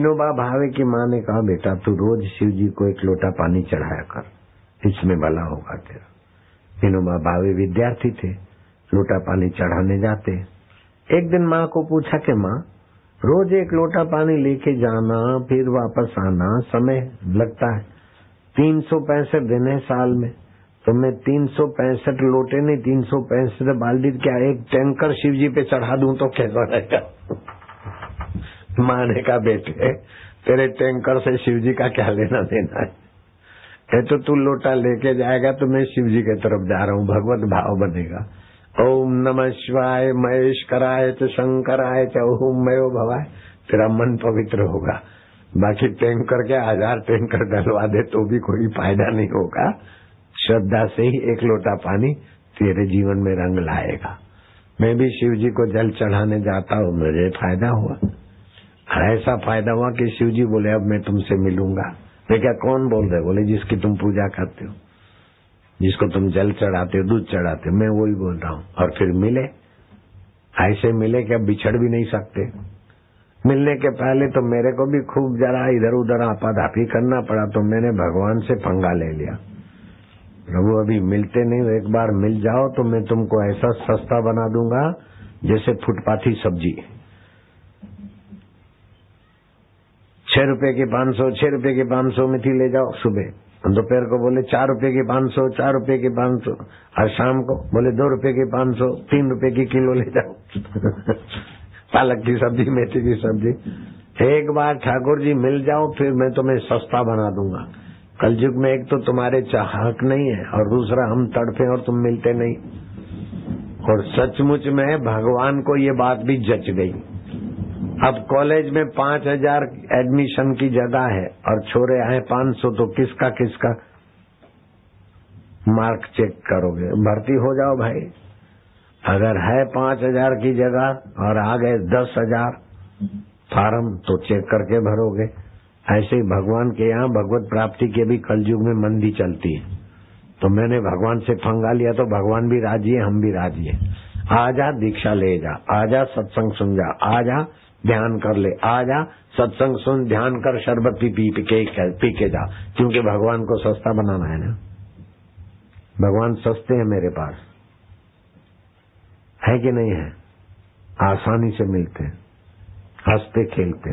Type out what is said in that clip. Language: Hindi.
विनोबा भावे की माँ ने कहा, बेटा, तू रोज शिव जी को एक लोटा पानी चढ़ाया कर। इसमें भला होगा तेरा। विनोबा भावे विद्यार्थी थे, लोटा पानी चढ़ाने जाते। एक दिन माँ को पूछा कि, माँ, रोज एक लोटा पानी लेके जाना, फिर वापस आना, समय लगता है। तीन सौ पैंसठ दिन है साल में। तो मैं तीन सौ पैंसठ लोटे नहीं, तीन सौ पैंसठ बाल्टी क्या एक टैंकर शिव जी पे चढ़ा दूँ तो कैसा रहेगा? माने का बेटे, तेरे टैंकर से शिव जी का क्या लेना देना है? ये तो तू लोटा लेके जाएगा तो मैं शिव जी की तरफ़ जा रहा हूँ, भगवत भाव बनेगा। ओम नमः शिवाय, महेश कराए च, शंकराय च, ओम मयो भवाय। तेरा मन पवित्र होगा। बाकी टैंकर के हज़ार टैंकर डलवा दे तो भी कोई फ़ायदा नहीं होगा। श्रद्धा से ही एक लोटा पानी तेरे जीवन में रंग लाएगा। मैं भी शिव जी को जल चढ़ाने जाता हूँ, मुझे फ़ायदा हुआ। ऐसा फ़ायदा हुआ कि शिव जी बोले, अब मैं तुमसे मिलूँगा। मैं क्या कौन बोल रहे? बोले, जिसकी तुम पूजा करते हो, जिसको तुम जल चढ़ाते हो, दूध चढ़ाते हो। मैं वही बोल रहा हूँ। और फिर मिले। ऐसे मिले कि अब बिछड़ भी नहीं सकते। मिलने के पहले तो मेरे को भी खूब जरा इधर उधर आपाधापी करना पड़ा तो मैंने भगवान से पंगा ले लिया। प्रभु, अभी मिलते नहीं एक बार मिल जाओ तो मैं तुमको ऐसा सस्ता बना दूँगा जैसे फुटपाथी सब्ज़ी छह रुपए की पाँच सौ, छह रुपए की पाँच सौ मिठी ले जाओ सुबह। दोपहर को बोले, चार रुपए की पाँच सौ, चार रुपए की पाँच सौ। और शाम को बोले, दो रुपए की पाँच सौ, तीन रुपए की किलो ले जाओ। पालक की सब्ज़ी, मेथी की सब्ज़ी। एक बार ठाकुर जी मिल जाओ, फिर मैं तुम्हें सस्ता बना दूँगा। कल युग में एक तो तुम्हारे चाहक नहीं है, और दूसरा हम तड़फे और तुम मिलते नहीं। और सचमुच में भगवान को ये बात भी जच गई। अब कॉलेज में पाँच हज़ार एडमिशन की जगह है और छोरे आए पाँच सौ तो किसका किसका? मार्क चेक करोगे। भर्ती हो जाओ भाई। अगर है पाँच हज़ार की जगह और आ गए दस हज़ार, फार्म तो चेक करके भरोगे। ऐसे ही भगवान के यहाँ भगवत प्राप्ति के भी कलयुग में मंदी चलती है। तो मैंने भगवान से फंगा लिया तो भगवान भी राज़ी है, हम भी राज़ी है। आजा दीक्षा ले जा, आजा सत्संग सुन जा, आजा ध्यान कर ले। आ जा, सत्संग सुन, ध्यान कर, शरबत पी पी के पी के जा। क्योंकि भगवान को सस्ता बनाना है ना। भगवान सस्ते हैं मेरे पास। है कि नहीं है? आसानी से मिलते हैं। हँसते, खेलते